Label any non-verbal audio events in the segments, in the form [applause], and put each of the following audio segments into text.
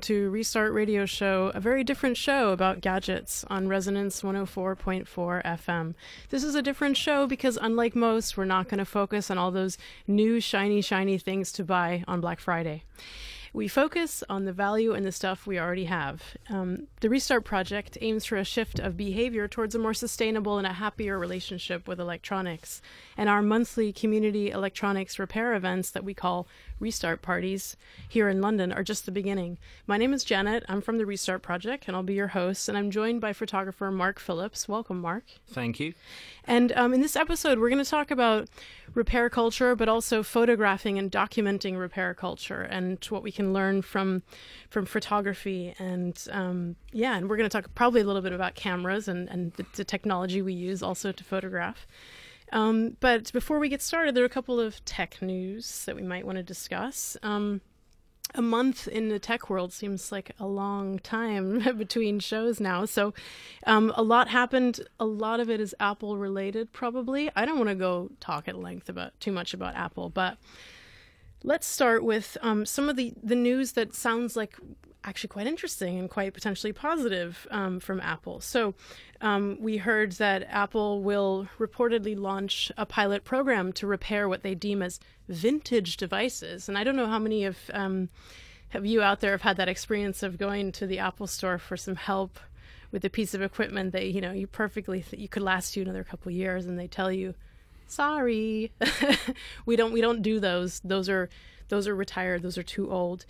to Restart Radio Show, a very different show about gadgets on Resonance 104.4 FM. This is a different show because, unlike most, we're not going to focus on all those new, shiny, shiny things to buy on Black Friday. We focus on the value in the stuff we already have. Um, the Restart Project aims for a shift of behavior towards a more sustainable and a happier relationship with electronics. And our monthly community electronics repair events that we call Restart Parties here in London are just the beginning. My name is Janet. I'm from the Restart Project, and I'll be your host. And I'm joined by photographer Mark Phillips. Welcome, Mark. Thank you. And um, in this episode, we're going to talk about repair culture, but also photographing and documenting repair culture and what we can learn from from photography. And um, yeah, and we're going to talk probably a little bit about cameras and, and the, the technology we use also to photograph. Um, but before we get started, there are a couple of tech news that we might want to discuss. Um, a month in the tech world seems like a long time [laughs] between shows now. So, um, a lot happened. A lot of it is Apple related, probably. I don't want to go talk at length about too much about Apple, but let's start with um, some of the the news that sounds like actually quite interesting and quite potentially positive um, from Apple. So, um, we heard that Apple will reportedly launch a pilot program to repair what they deem as vintage devices. And I don't know how many of um, have you out there have had that experience of going to the Apple store for some help with a piece of equipment that you know you perfectly th- you could last you another couple years, and they tell you, "Sorry, [laughs] we don't we don't do those. Those are those are retired. Those are too old."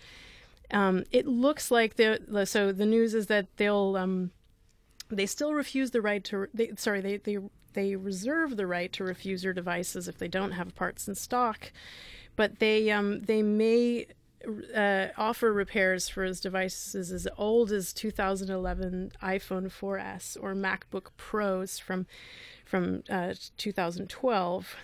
Um, it looks like the so the news is that they'll um, they still refuse the right to they, sorry they they they reserve the right to refuse your devices if they don't have parts in stock, but they um, they may uh, offer repairs for his devices as old as 2011 iPhone 4S or MacBook Pros from from uh, 2012.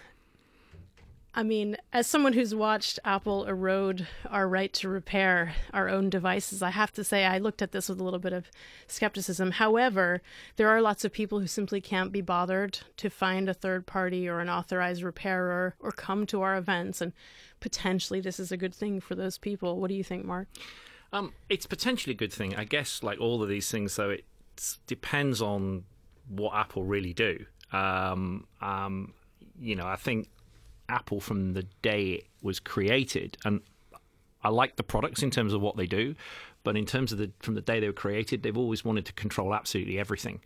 I mean, as someone who's watched Apple erode our right to repair our own devices, I have to say I looked at this with a little bit of skepticism. However, there are lots of people who simply can't be bothered to find a third party or an authorized repairer or come to our events, and potentially this is a good thing for those people. What do you think, Mark? Um, it's potentially a good thing. I guess, like all of these things, though, it depends on what Apple really do. Um, um, you know, I think Apple from the day it was created, and I like the products in terms of what they do, but in terms of the from the day they were created, they've always wanted to control absolutely everything,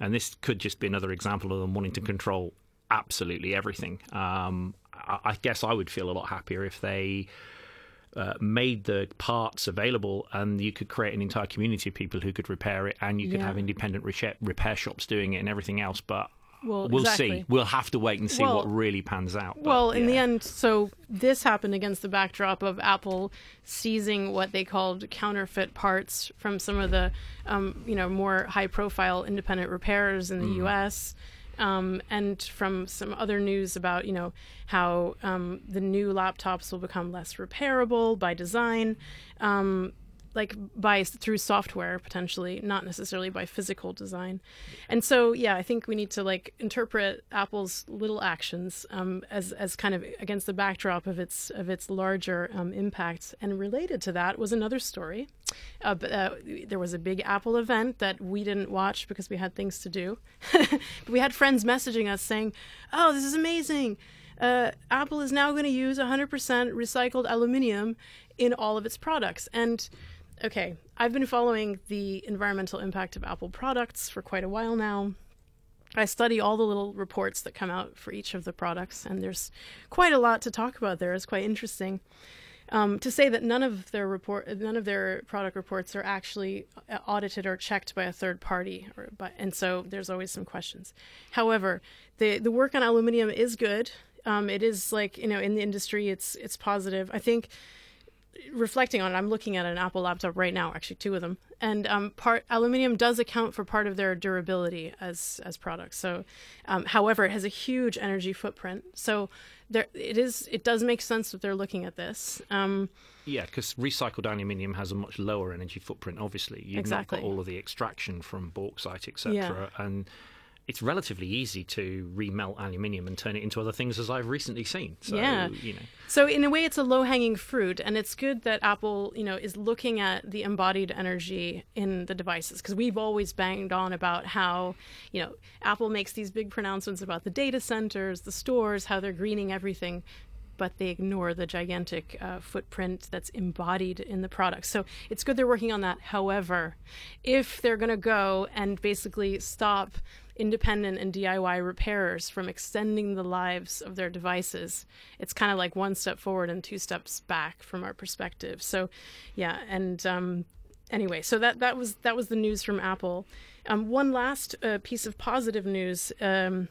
and this could just be another example of them wanting to control absolutely everything. Um, I, I, guess I would feel a lot happier if they. Uh, made the parts available, and you could create an entire community of people who could repair it, and you could yeah. have independent repair shops doing it and everything else. But well, we'll exactly. see. We'll have to wait and see well, what really pans out. But, well, in yeah. the end, so this happened against the backdrop of Apple seizing what they called counterfeit parts from some of the, um, you know, more high-profile independent repairers in the mm. U.S. Um, and from some other news about you know how um, the new laptops will become less repairable by design. Um, like by through software potentially not necessarily by physical design. And so yeah i think we need to like interpret apple's little actions um, as as kind of against the backdrop of its of its larger um, impact. And related to that was another story uh, but, uh, there was a big apple event that we didn't watch because we had things to do. But [laughs] we had friends messaging us saying oh this is amazing. Uh, Apple is now going to use 100% recycled aluminium in all of its products. And okay, I've been following the environmental impact of Apple products for quite a while now. I study all the little reports that come out for each of the products, and there's quite a lot to talk about there. It's quite interesting. Um, to say that none of their report, none of their product reports are actually uh, audited or checked by a third party, or by, and so there's always some questions. However, the the work on aluminium is good. Um, it is like you know in the industry, it's it's positive. I think reflecting on it, I'm looking at an Apple laptop right now, actually two of them, and um, part aluminium does account for part of their durability as as products. So, um, however, it has a huge energy footprint. So there, it is. It does make sense that they're looking at this. Um, yeah, because recycled aluminium has a much lower energy footprint. Obviously, you've exactly. not got all of the extraction from bauxite, etc. Yeah. And it's relatively easy to remelt aluminium and turn it into other things, as I've recently seen. So, Yeah. you know, So in a way, it's a low-hanging fruit, and it's good that Apple, you know, is looking at the embodied energy in the devices because we've always banged on about how, you know, Apple makes these big pronouncements about the data centers, the stores, how they're greening everything, but they ignore the gigantic uh, footprint that's embodied in the product. So it's good they're working on that. However, if they're going to go and basically stop independent and DIY repairers from extending the lives of their devices, it's kind of like one step forward and two steps back from our perspective. So, yeah, and um, anyway, so that that was that was the news from Apple. Um, one last uh, piece of positive news. Um,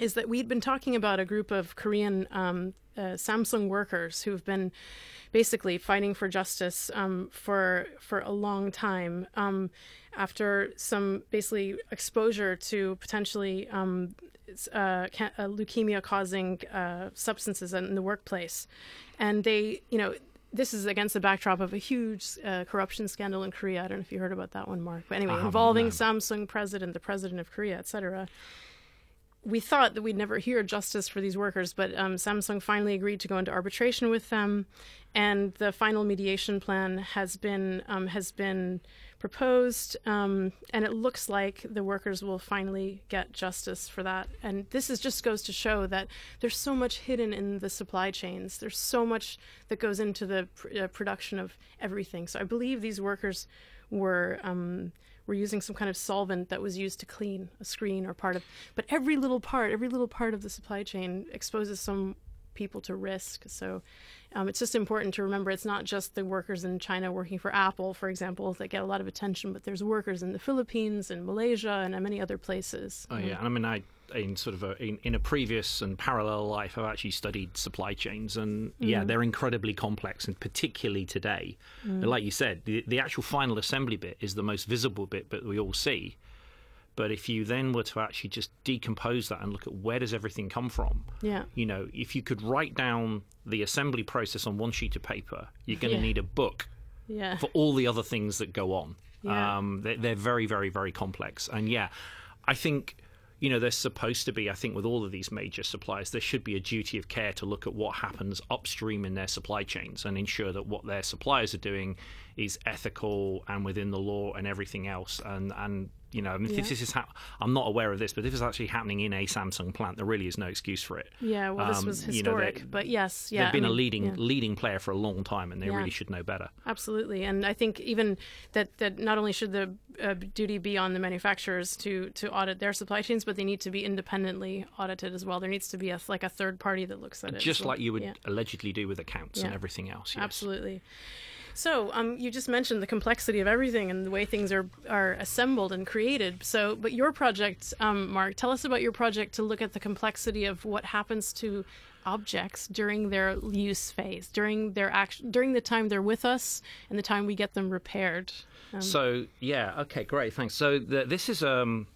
is that we'd been talking about a group of Korean um, uh, Samsung workers who've been basically fighting for justice um, for for a long time um, after some basically exposure to potentially um, uh, uh, leukemia causing uh, substances in the workplace, and they you know. This is against the backdrop of a huge uh, corruption scandal in Korea. I don't know if you heard about that one, Mark. But anyway, involving no. Samsung president, the president of Korea, etc we thought that we'd never hear justice for these workers, but um, Samsung finally agreed to go into arbitration with them, and the final mediation plan has been um, has been proposed, um, and it looks like the workers will finally get justice for that. And this is just goes to show that there's so much hidden in the supply chains. There's so much that goes into the pr- uh, production of everything. So I believe these workers were um, were using some kind of solvent that was used to clean a screen or part of but every little part every little part of the supply chain exposes some people to risk. So um, it's just important to remember it's not just the workers in china working for apple for example that get a lot of attention but there's workers in the philippines and malaysia and many other places. Oh yeah, I mean, I in sort of a, in, in a previous and parallel life, I've actually studied supply chains, and yeah, they're incredibly complex, and particularly today, like you said, the, the actual final assembly bit is the most visible bit, but we all see. But if you then were to actually just decompose that and look at where does everything come from, yeah you know, if you could write down the assembly process on one sheet of paper, you're going to Yeah. need a book yeah for all the other things that go on. Yeah. Um, they're, they're very, very, very complex. And yeah, I think, you know, there's supposed to be, I think, with all of these major suppliers, there should be a duty of care to look at what happens upstream in their supply chains and ensure that what their suppliers are doing is ethical and within the law and everything else. And, and you know, I mean, if Yeah. this is hap- I'm not aware of this, but if it's actually happening in a Samsung plant, there really is no excuse for it. yeah well this Um, was you know, historic but yes yeah They've been I a mean, leading yeah. leading player for a long time, and they Yeah. really should know better. Absolutely, and I think even that that not only should the uh, duty be on the manufacturers to to audit their supply chains, but they need to be independently audited as well. There needs to be a like a third party that looks at it, Just well. like you would allegedly do with accounts and everything else. Yes. absolutely. So, um, you just mentioned the complexity of everything and the way things are are assembled and created. So, but your project, um, Mark, tell us about your project to look at the complexity of what happens to objects during their use phase, during their action, during the time they're with us, and the time we get them repaired. Um, So yeah, okay, great, thanks. So the, this is um,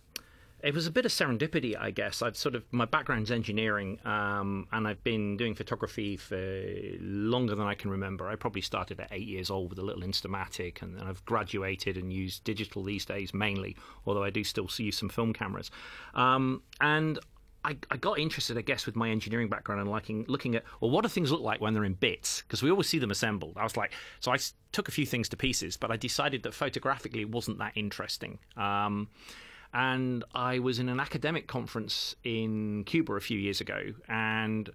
it was a bit of serendipity, I guess. I've sort of my background's engineering, um, and I've been doing photography for longer than I can remember. I probably started at eight years old with a little Instamatic, and then I've graduated and used digital these days mainly, although I do still use some film cameras. Um, and I, I got interested, I guess, with my engineering background and liking looking at well, what do things look like when they're in bits? Because we always see them assembled. I was like, so I took a few things to pieces, but I decided that photographically it wasn't that interesting. Um, and I was in an academic conference in Cuba a few years ago, and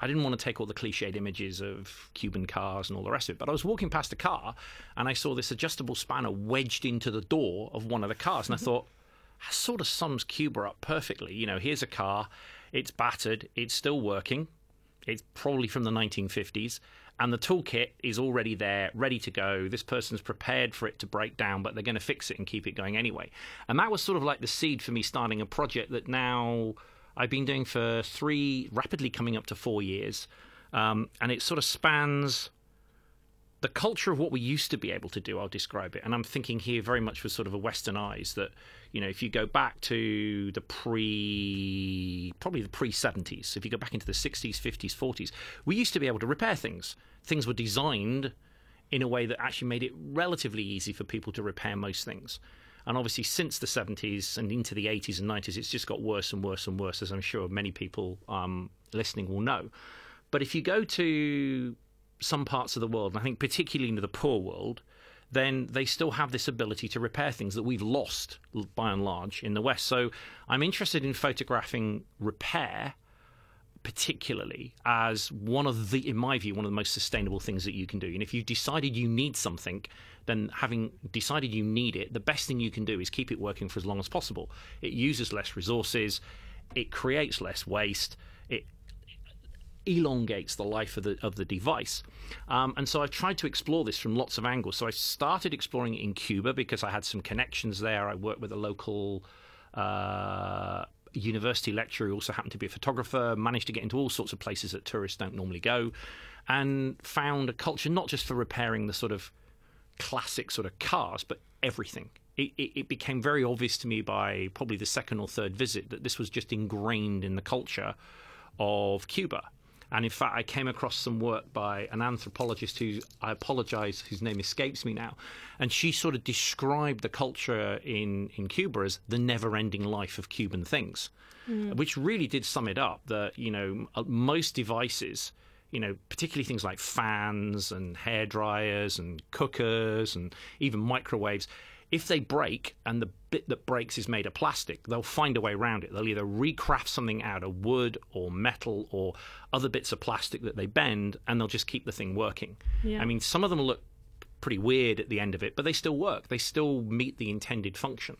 I didn't want to take all the cliched images of Cuban cars and all the rest of it, but I was walking past a car and I saw this adjustable spanner wedged into the door of one of the cars, and I mm-hmm. thought, that sort of sums Cuba up perfectly. You know, here's a car, it's battered, it's still working, it's probably from the 1950s, and the toolkit is already there, ready to go. This person's prepared for it to break down, but they're going to fix it and keep it going anyway. And that was sort of like the seed for me starting a project that now I've been doing for three, rapidly coming up to four years. Um, and it sort of spans the culture of what we used to be able to do, I'll describe it. And I'm thinking here very much with sort of a Western eyes that, you know, if you go back to the pre, probably the pre 70s, if you go back into the 60s, 50s, 40s, we used to be able to repair things. Things were designed in a way that actually made it relatively easy for people to repair most things. And obviously, since the 70s and into the 80s and 90s, it's just got worse and worse and worse, as I'm sure many people um, listening will know. But if you go to some parts of the world, and I think particularly in the poor world, then they still have this ability to repair things that we've lost by and large in the West. So I'm interested in photographing repair particularly as one of the, in my view, one of the most sustainable things that you can do. And if you've decided you need something, then having decided you need it, the best thing you can do is keep it working for as long as possible. It uses less resources, it creates less waste, elongates the life of the of the device. Um, and so I've tried to explore this from lots of angles. So I started exploring it in Cuba because I had some connections there. I worked with a local uh, university lecturer who also happened to be a photographer, managed to get into all sorts of places that tourists don't normally go, and found a culture not just for repairing the sort of classic sort of cars, but everything. It, it, it, became very obvious to me by probably the second or third visit that this was just ingrained in the culture of Cuba. And in fact, I came across some work by an anthropologist who I apologize, whose name escapes me now. And she sort of described the culture in, in Cuba as the never ending life of Cuban things, mm. which really did sum it up. That, you know, most devices, you know, particularly things like fans and hair dryers and cookers and even microwaves, if they break and the bit that breaks is made of plastic, they'll find a way around it. They'll either recraft something out of wood or metal or other bits of plastic that they bend, and they'll just keep the thing working. Yeah. I mean, some of them look pretty weird at the end of it, but they still work. They still meet the intended function.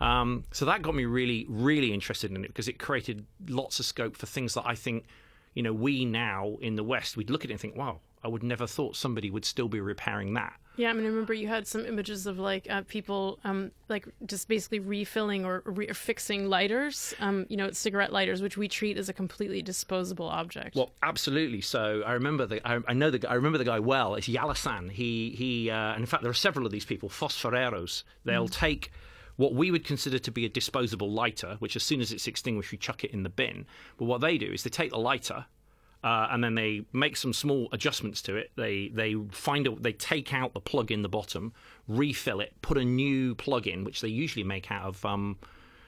Um, so that got me really, really interested in it because it created lots of scope for things that I think, you know, we now in the West, we'd look at it and think, wow, I would never thought somebody would still be repairing that. Yeah, I mean, I remember you had some images of like uh, people, um, like just basically refilling or, re- or fixing lighters, um, you know, cigarette lighters, which we treat as a completely disposable object. Well, absolutely. So I remember the, I, I know the, I remember the guy well. It's Yalasan. He, he, uh, and in fact, there are several of these people, fosforeros. They'll mm. take what we would consider to be a disposable lighter, which as soon as it's extinguished, we chuck it in the bin. But what they do is they take the lighter uh, and then they make some small adjustments to it. They they find a, they take out the plug in the bottom, refill it, put a new plug in, which they usually make out of um,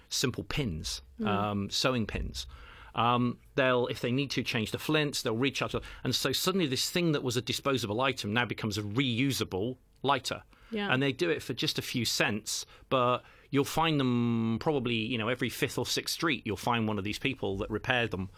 simple pins, mm. um, sewing pins. Um, they'll, if they need to, change the flints. They'll reach out, to, and so suddenly this thing that was a disposable item now becomes a reusable lighter. Yeah. And they do it for just a few cents, but you'll find them probably, you know, every fifth or sixth street. You'll find one of these people that repair them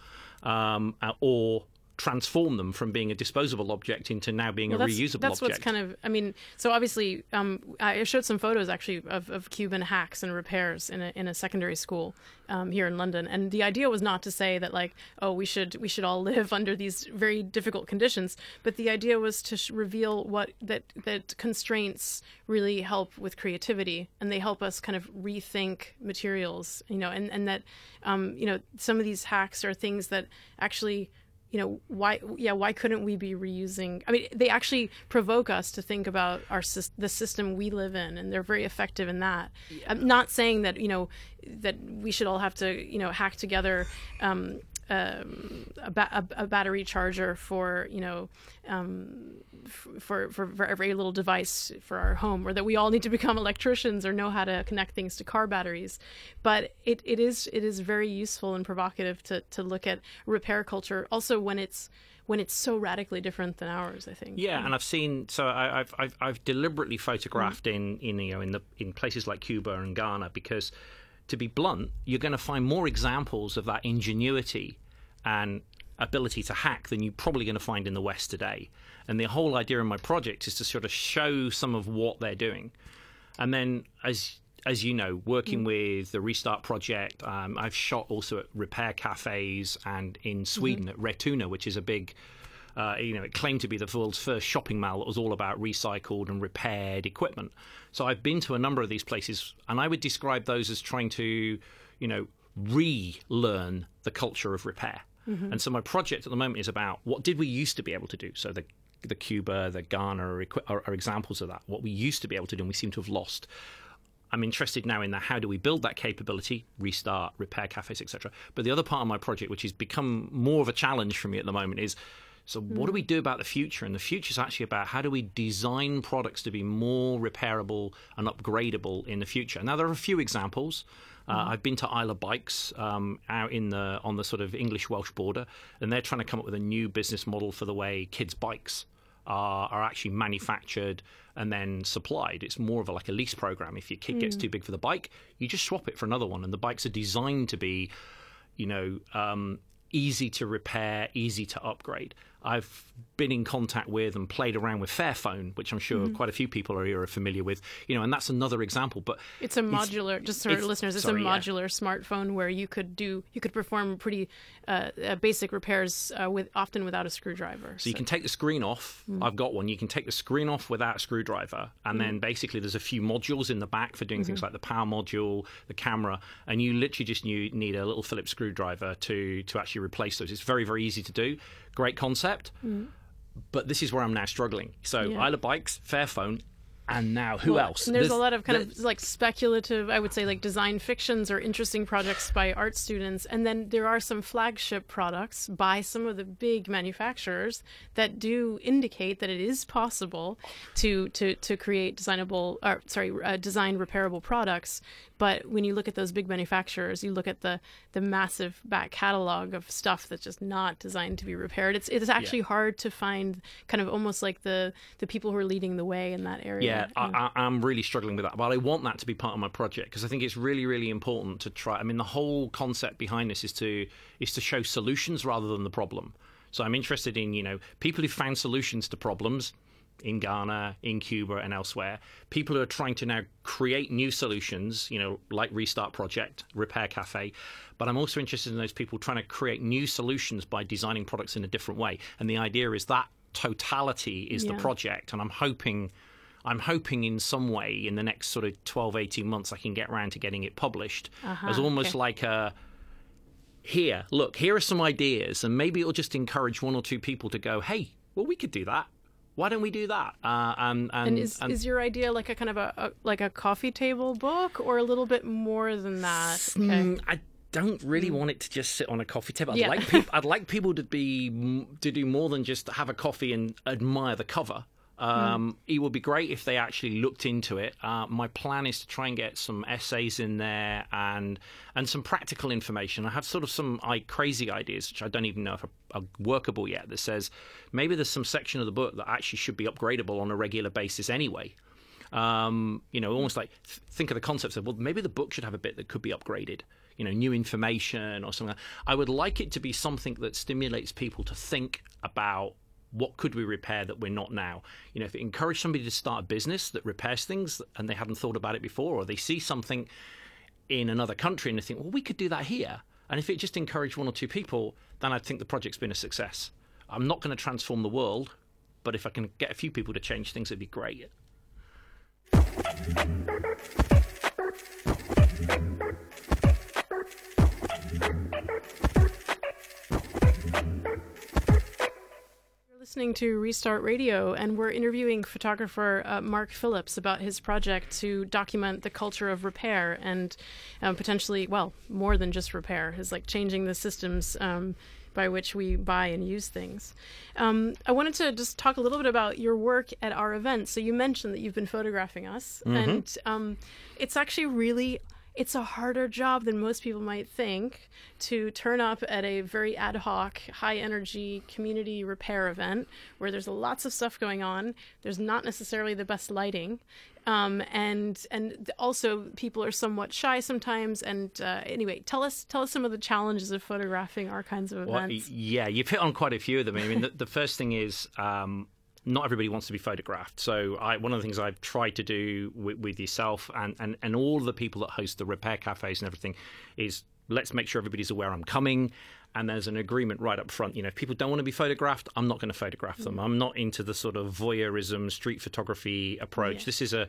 um, uh, or transform them from being a disposable object into now being well, a that's, reusable that's object. what's kind of, I mean, so obviously, um, I showed some photos actually of, of Cuban hacks and repairs in a, in a secondary school um, here in London, and the idea was not to say that like, oh, we should we should all [laughs] live under these very difficult conditions, but the idea was to sh- reveal what that that constraints really help with creativity, and they help us kind of rethink materials, you know, and and that, um, you know, some of these hacks are things that actually you know why yeah why couldn't we be reusing i mean they actually provoke us to think about our the system we live in and they're very effective in that yeah. i'm not saying that you know that we should all have to you know hack together um, um, a, ba- a, battery charger for you know um, for, for for every little device for our home, or that we all need to become electricians or know how to connect things to car batteries. But it, it is it is very useful and provocative to to look at repair culture also when it's when it's so radically different than ours. I think. Yeah, and I've seen so I, have I've I've deliberately photographed mm. in in you know in the in places like Cuba and Ghana because to be blunt, you're going to find more examples of that ingenuity and ability to hack than you're probably going to find in the West today. And the whole idea of my project is to sort of show some of what they're doing. And then, as as you know, working mm. with the Restart project, um, I've shot also at repair cafes and in Sweden mm-hmm. at Retuna, which is a big uh, you know, it claimed to be the world's first shopping mall that was all about recycled and repaired equipment. So I've been to a number of these places, and I would describe those as trying to, you know, relearn the culture of repair. Mm-hmm. And so my project at the moment is about what did we used to be able to do. So the the Cuba, the Ghana are, are, are examples of that. What we used to be able to do, and we seem to have lost. I'm interested now in the how do we build that capability, restart, repair cafes, etc. But the other part of my project, which has become more of a challenge for me at the moment, is So, what do we do about the future? And the future is actually about how do we design products to be more repairable and upgradable in the future. Now, there are a few examples. Uh, I've been to Islabikes um, out in the on the sort of English Welsh border, and they're trying to come up with a new business model for the way kids' bikes are, are actually manufactured and then supplied. It's more of a, like a lease program. If your kid gets too big for the bike, you just swap it for another one, and the bikes are designed to be, you know. Um, Easy to repair, easy to upgrade. I've been in contact with and played around with Fairphone, which I'm sure quite a few people are here are familiar with. You know, and that's another example. But It's a modular, just for listeners, it's sorry, a yeah. modular smartphone where you could do, you could perform pretty uh, uh, basic repairs uh, with often without a screwdriver. So you can take the screen off. I've got one. You can take the screen off without a screwdriver, and then basically there's a few modules in the back for doing things like the power module, the camera, and you literally just need need a little Phillips screwdriver to to actually replace those. It's very very easy to do. Great concept. But this is where I'm now struggling. So Yeah. Islabikes, Fairphone, and now who Well, else? And there's, a lot of kind of like speculative, I would say, like design fictions or interesting projects by art students. And then there are some flagship products by some of the big manufacturers that do indicate that it is possible to to to create designable, or sorry, uh, design repairable products. But when you look at those big manufacturers, you look at the the massive back catalog of stuff that's just not designed to be repaired. It's it's actually hard to find kind of almost like the the people who are leading the way in that area. Yeah, I, I, I'm really struggling with that, but I want that to be part of my project because I think it's really, really important to try. I mean, the whole concept behind this is to is to show solutions rather than the problem. So I'm interested in you know people who found solutions to problems in Ghana, in Cuba, and elsewhere. People who are trying to now create new solutions, you know, like Restart Project, Repair Cafe. But I'm also interested in those people trying to create new solutions by designing products in a different way. And the idea is that totality is Yeah. the project, and I'm hoping. I'm hoping in some way in the next sort of 12, 18 months I can get around to getting it published uh-huh. as almost okay. like a here, look, here are some ideas, and maybe it'll just encourage one or two people to go, hey, well, we could do that. Why don't we do that? Uh, and, and, And is, and- is your idea like a kind of a, a like a coffee table book or a little bit more than that? Okay. Mm, I don't really want it to just sit on a coffee table. I'd Yeah. like people. [laughs] I'd like people to be to do more than just have a coffee and admire the cover. Um, It would be great if they actually looked into it. Uh, my plan is to try and get some essays in there and and some practical information. I have sort of some I, crazy ideas, which I don't even know if are, are workable yet. That says maybe there's some section of the book that actually should be upgradable on a regular basis anyway um, you know, almost like th- think of the concepts of well, maybe the book should have a bit that could be upgraded, you know, new information or something. I would like it to be something that stimulates people to think about what could we repair that we're not now. You know, if it encouraged somebody to start a business that repairs things and they hadn't thought about it before, or they see something in another country and they think, well, we could do that here. And if it just encouraged one or two people, then I'd think the project's been a success. I'm not going to transform the world, but if I can get a few people to change things, it'd be great. Listening to Restart Radio, and we're interviewing photographer uh, Mark Phillips about his project to document the culture of repair and um, potentially, well, more than just repair, is like changing the systems. Um, by which we buy and use things. Um, I wanted to just talk a little bit about your work at our event. So you mentioned that you've been photographing us, and um, it's actually really it's a harder job than most people might think to turn up at a very ad hoc, high energy community repair event where there's lots of stuff going on. There's not necessarily the best lighting. Um, and and also people are somewhat shy sometimes. And uh, anyway, tell us tell us some of the challenges of photographing our kinds of events. y- yeah, you've hit on quite a few of them. I mean, the, the first thing is um, not everybody wants to be photographed. So, I, one of the things I've tried to do with, with yourself and, and, and all the people that host the repair cafes and everything is let's make sure everybody's aware I'm coming. And there's an agreement right up front. You know, if people don't want to be photographed, I'm not going to photograph them. Mm. I'm not into the sort of voyeurism, street photography approach. This is a,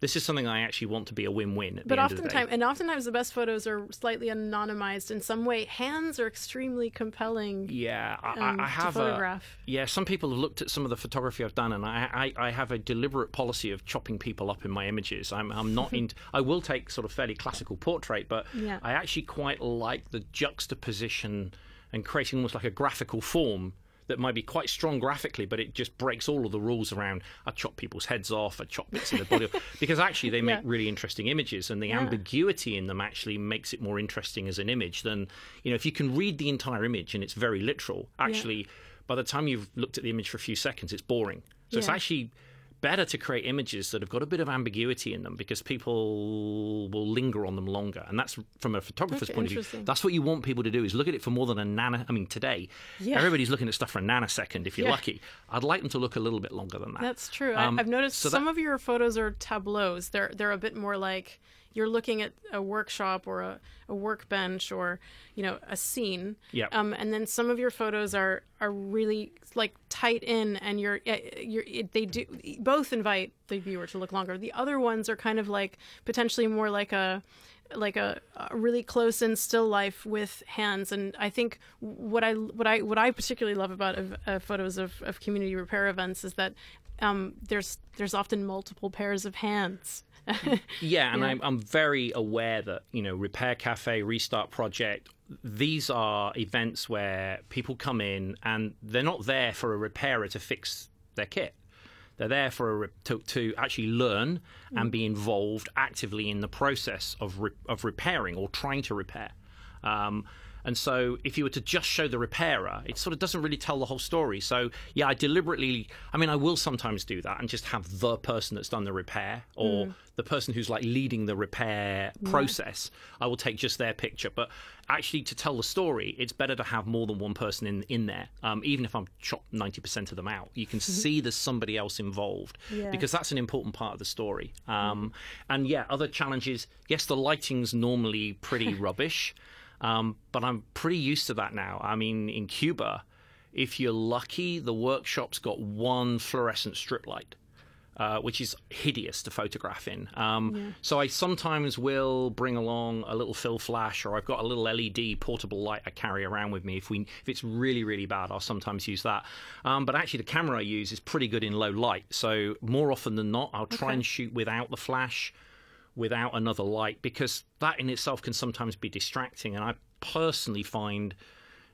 this is something I actually want to be a win-win. But the end of the day. oftentimes, and oftentimes, the best photos are slightly anonymized in some way. Hands are extremely compelling. Yeah, I, um, I, I to have a, photograph. yeah. Some people have looked at some of the photography I've done, and I, I, I have a deliberate policy of chopping people up in my images. I'm, I'm not [laughs] in. I will take sort of fairly classical portrait, but Yeah. I actually quite like the juxtaposition and creating almost like a graphical form that might be quite strong graphically, but it just breaks all of the rules around I chop people's heads off, I chop bits of the body off, [laughs] because actually they make Yeah. really interesting images, and the ambiguity in them actually makes it more interesting as an image than you know if you can read the entire image and it's very literal. Actually, by the time you've looked at the image for a few seconds, it's boring. So it's actually better to create images that have got a bit of ambiguity in them because people will linger on them longer and that's from a photographer's Okay, point of view that's what you want people to do is look at it for more than a nano i mean today Yeah. everybody's looking at stuff for a nanosecond if you're Yeah. lucky i'd like them to look a little bit longer than that That's true. Um, I, I've noticed so some that- of your photos are tableaus. They're they're a bit more like you're looking at a workshop or a, a workbench or you know a scene. Yep. Um, and then some of your photos are are really like tight in, and you're eh, you're it, they do both invite the viewer to look longer. The other ones are kind of like potentially more like a like a, a really close in still life with hands and i think what i what i what i particularly love about uh, photos of, of community repair events is that um, there's there's often multiple pairs of hands [laughs] Yeah, and Yeah. I'm, I'm very aware that, you know, Repair Cafe, Restart Project, these are events where people come in and they're not there for a repairer to fix their kit. They're there for re- to, to actually learn and be involved actively in the process of re- of repairing or trying to repair. Um, and so, if you were to just show the repairer, it sort of doesn't really tell the whole story. So, yeah, I deliberately, I mean, I will sometimes do that and just have the person that's done the repair or the person who's like leading the repair process. I will take just their picture. But actually, to tell the story, it's better to have more than one person in in there. Um, even if I'm chopped ninety percent of them out, you can [laughs] see there's somebody else involved Yeah. because that's an important part of the story. Um, and yeah, other challenges. Yes, the lighting's normally pretty [laughs] rubbish, um, but I'm pretty used to that now. I mean, in Cuba, if you're lucky, the workshop's got one fluorescent strip light. Uh, which is hideous to photograph in. Um, So I sometimes will bring along a little fill flash, or I've got a little LED portable light I carry around with me. If we if it's really really bad, I'll sometimes use that. Um, but actually, the camera I use is pretty good in low light. So more often than not, I'll try Okay. and shoot without the flash, without another light, because that in itself can sometimes be distracting. And I personally find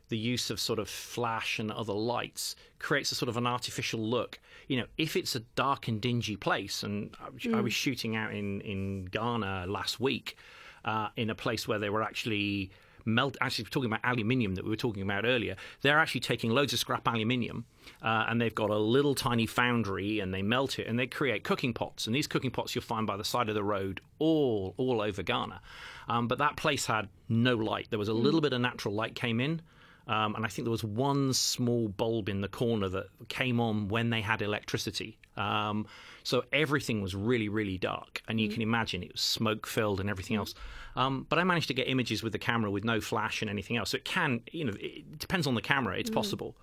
the use of sort of flash and other lights creates a sort of an artificial look. You know, if it's a dark and dingy place, and I was, I was shooting out in in Ghana last week, uh, in a place where they were actually melt. Actually, talking about aluminium that we were talking about earlier, they're actually taking loads of scrap aluminium, uh, and they've got a little tiny foundry, and they melt it, and they create cooking pots. And these cooking pots you'll find by the side of the road all all over Ghana. Um, but that place had no light. There was a little bit of natural light came in. Um, and I think there was one small bulb in the corner that came on when they had electricity. Um, so everything was really, really dark. And you can imagine it was smoke filled and everything else. Um, but I managed to get images with the camera with no flash and anything else. So it can, you know, it depends on the camera. It's possible.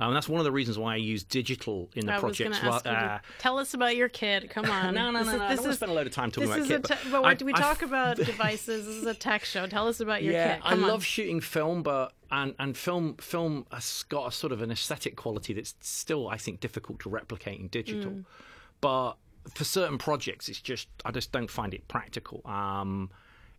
Um, that's one of the reasons why I use digital in the I project. ask uh, tell us about your kit. Come on. [laughs] no, no, This no, is- no. I don't is spend a load of time talking about kit. a but te- but I- we I talk about [laughs] devices. This is a tech show. Tell us about your yeah, kit. Come I on. love shooting film, but and and film film has got a sort of an aesthetic quality that's still I think difficult to replicate in digital. Mm. But for certain projects, it's just I just don't find it practical. Um,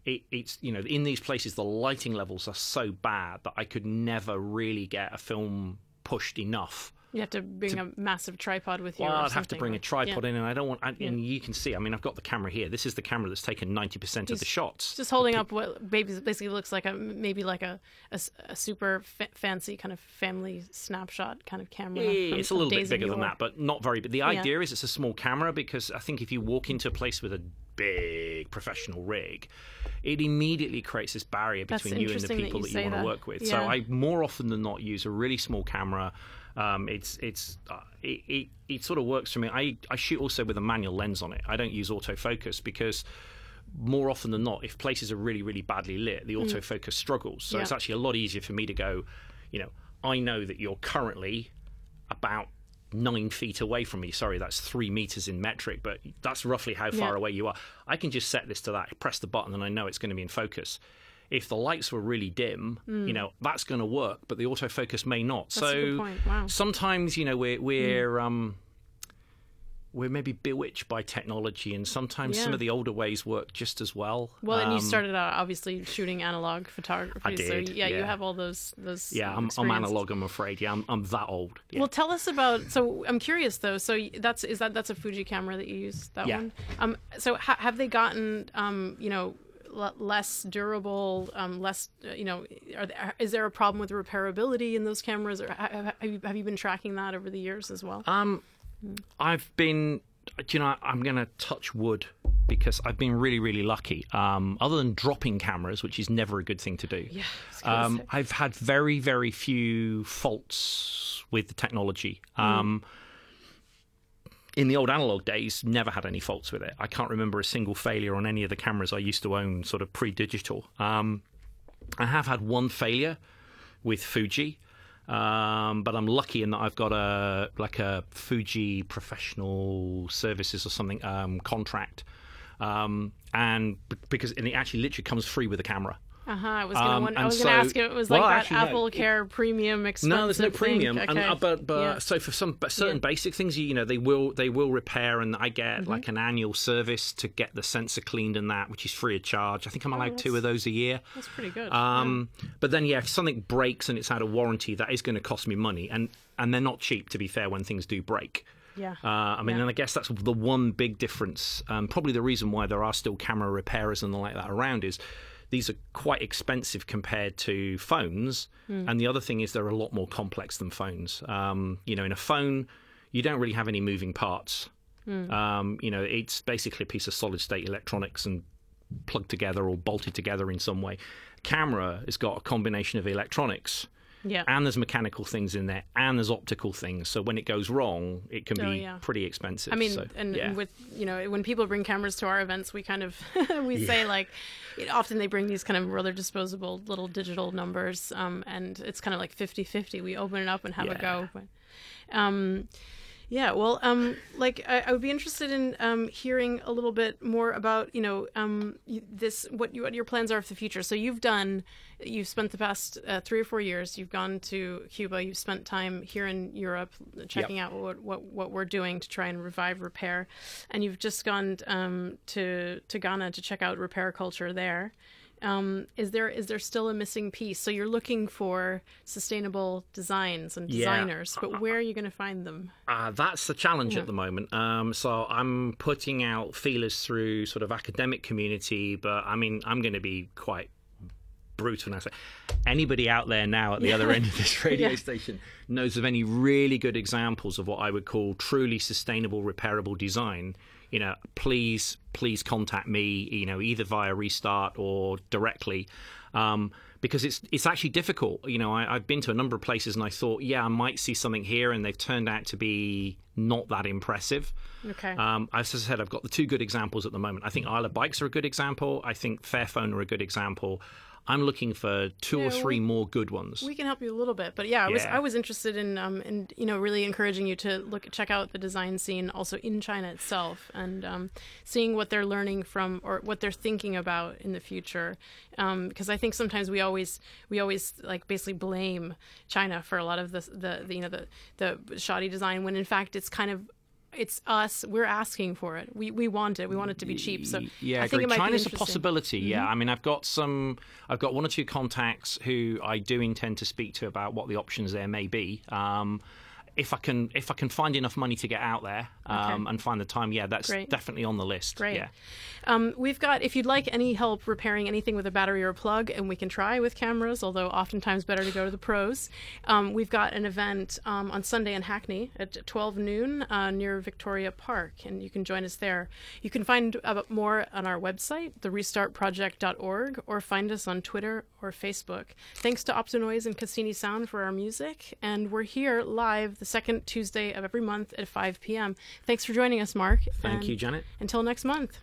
it, it's you know in these places the lighting levels are so bad that I could never really get a film pushed enough. You have to bring a massive tripod with you. Well, I'd have to bring a tripod Yeah. in, and I don't want. I, And you can see. I mean, I've got the camera here. This is the camera that's taken ninety percent of the shots. Just holding up what basically looks like a maybe like a a super fa- fancy kind of family snapshot kind of camera. Yeah, it's a little bit bigger than that, but not very big. The idea is it's a small camera because I think if you walk into a place with a big professional rig, it immediately creates this barrier between you and the interesting that people you that you, want to work with. So I more often than not use a really small camera. Um, it's it's uh, it, it it sort of works for me. I I shoot also with a manual lens on it. I don't use autofocus because more often than not, if places are really, really badly lit, the autofocus struggles. So Mm. Yeah. it's actually a lot easier for me to go, you know, I know that you're currently about nine feet away from me. Sorry, that's three meters in metric, but that's roughly how far Yeah. away you are. I can just set this to that, press the button, and I know it's going to be in focus. If the lights were really dim, you know, that's going to work, but the autofocus may not. Mm. That's so a good point. Wow. sometimes, you know, we're we're um, we're maybe bewitched by technology, and sometimes some of the older ways work just as well. Well, and you Um, started out obviously shooting analog photography. I So did, yeah, you have all those those. Yeah, I'm, I'm analog. I'm afraid. Yeah, I'm, I'm that old. Yeah. Well, tell us about. So I'm curious though. So that's is that that's a Fuji camera that you use that Yeah. one. Um. So ha- have they gotten um you know l- less durable um less uh, you know are there, is there a problem with repairability in those cameras or ha- ha- have you have you been tracking that over the years as well? Um, I've been, you know, I'm going to touch wood because I've been really, really lucky. Um, other than dropping cameras, which is never a good thing to do. yeah. um, I've had very, very few faults with the technology. Um, in the old analog days, never had any faults with it. I can't remember a single failure on any of the cameras I used to own, sort of pre-digital. Um, I have had one failure with Fuji, um, but I'm lucky in that I've got a like a Fuji professional services or something um, contract, um, and because and it actually literally comes free with the camera. Uh-huh. I was gonna Um, wonder, I and was gonna so- ask if it was well, like that actually, no, Apple it- Care premium expensive. No, there's no premium, and, Okay. uh, but but Yeah. so for some certain Yeah. basic things, you know, they will they will repair, and I get Mm-hmm. like an annual service to get the sensor cleaned and that, which is free of charge. I think I'm allowed two of those a year. That's pretty good. Um, But then, yeah, if something breaks and it's out of warranty, that is going to cost me money, and and they're not cheap to be fair when things do break. yeah. Uh, I mean, Yeah. and I guess that's the one big difference. Um, probably the reason why there are still camera repairers and the like that around is these are quite expensive compared to phones. Hmm. And the other thing is they're a lot more complex than phones. Um, you know, in a phone, you don't really have any moving parts. Hmm. Um, you know, it's basically a piece of solid state electronics and plugged together or bolted together in some way. Camera has got a combination of electronics yeah. and there's mechanical things in there and there's optical things so when it goes wrong it can Oh, be yeah. pretty expensive I mean, so, and, yeah. and with you know, when people bring cameras to our events, we kind of [laughs] we say like, often they bring these kind of rather disposable little digital numbers, um, and it's kind of like 50-50. We open it up and have a go. But, um, yeah, well, um, like I, I would be interested in um, hearing a little bit more about you know um, this what you, what your plans are for the future. So you've done, you've spent the past uh, three or four years. You've gone to Cuba. You've spent time here in Europe, checking out what, what what we're doing to try and revive repair, and you've just gone um, to to Ghana to check out repair culture there. Um, is there is there still a missing piece? So you're looking for sustainable designs and Yeah. designers, but where are you going to find them? Uh, that's the challenge at the moment. Um, so I'm putting out feelers through sort of academic community, but I mean, I'm going to be quite brutal I say anybody out there now at the other end of this radio [laughs] Yeah. station knows of any really good examples of what I would call truly sustainable, repairable design. You know, please, please contact me. You know, either via Restart or directly. Um, because it's it's actually difficult. You know, I, I've been to a number of places and I thought, yeah, I might see something here, and they've turned out to be not that impressive. Okay. Um, as I said, I've got the two good examples at the moment. I think Islabikes are a good example. I think Fairphone are a good example. I'm looking for two or three we- more good ones. we can help you a little bit, but yeah, I was I was interested in um in you know really encouraging you to look check out the design scene also in China itself and um, seeing what they're learning from or what they're thinking about in the future, um, because I think sometimes we always we always like basically blame China for a lot of the the, the you know the the shoddy design when in fact it's kind of it's us. We're asking for it. We we want it. We want it to be cheap. So yeah, I think agree. it might be China's a interesting. Mm-hmm. possibility. Yeah, I mean, I've got some, I've got one or two contacts who I do intend to speak to about what the options there may be. Um, if I can, if I can find enough money to get out there um, Okay. and find the time, yeah, that's Great. definitely on the list. Great. Yeah. Um, we've got, if you'd like any help repairing anything with a battery or a plug, and we can try with cameras, although oftentimes better to go to the pros, um, we've got an event um, on Sunday in Hackney at 12 noon uh, near Victoria Park, and you can join us there. You can find more on our website, therestartproject.org, or find us on Twitter or Facebook. Thanks to Optonoise and Cassini Sound for our music, and we're here live the second Tuesday of every month at 5 p.m. Thanks for joining us, Mark. Thank and you, Janet. Until next month.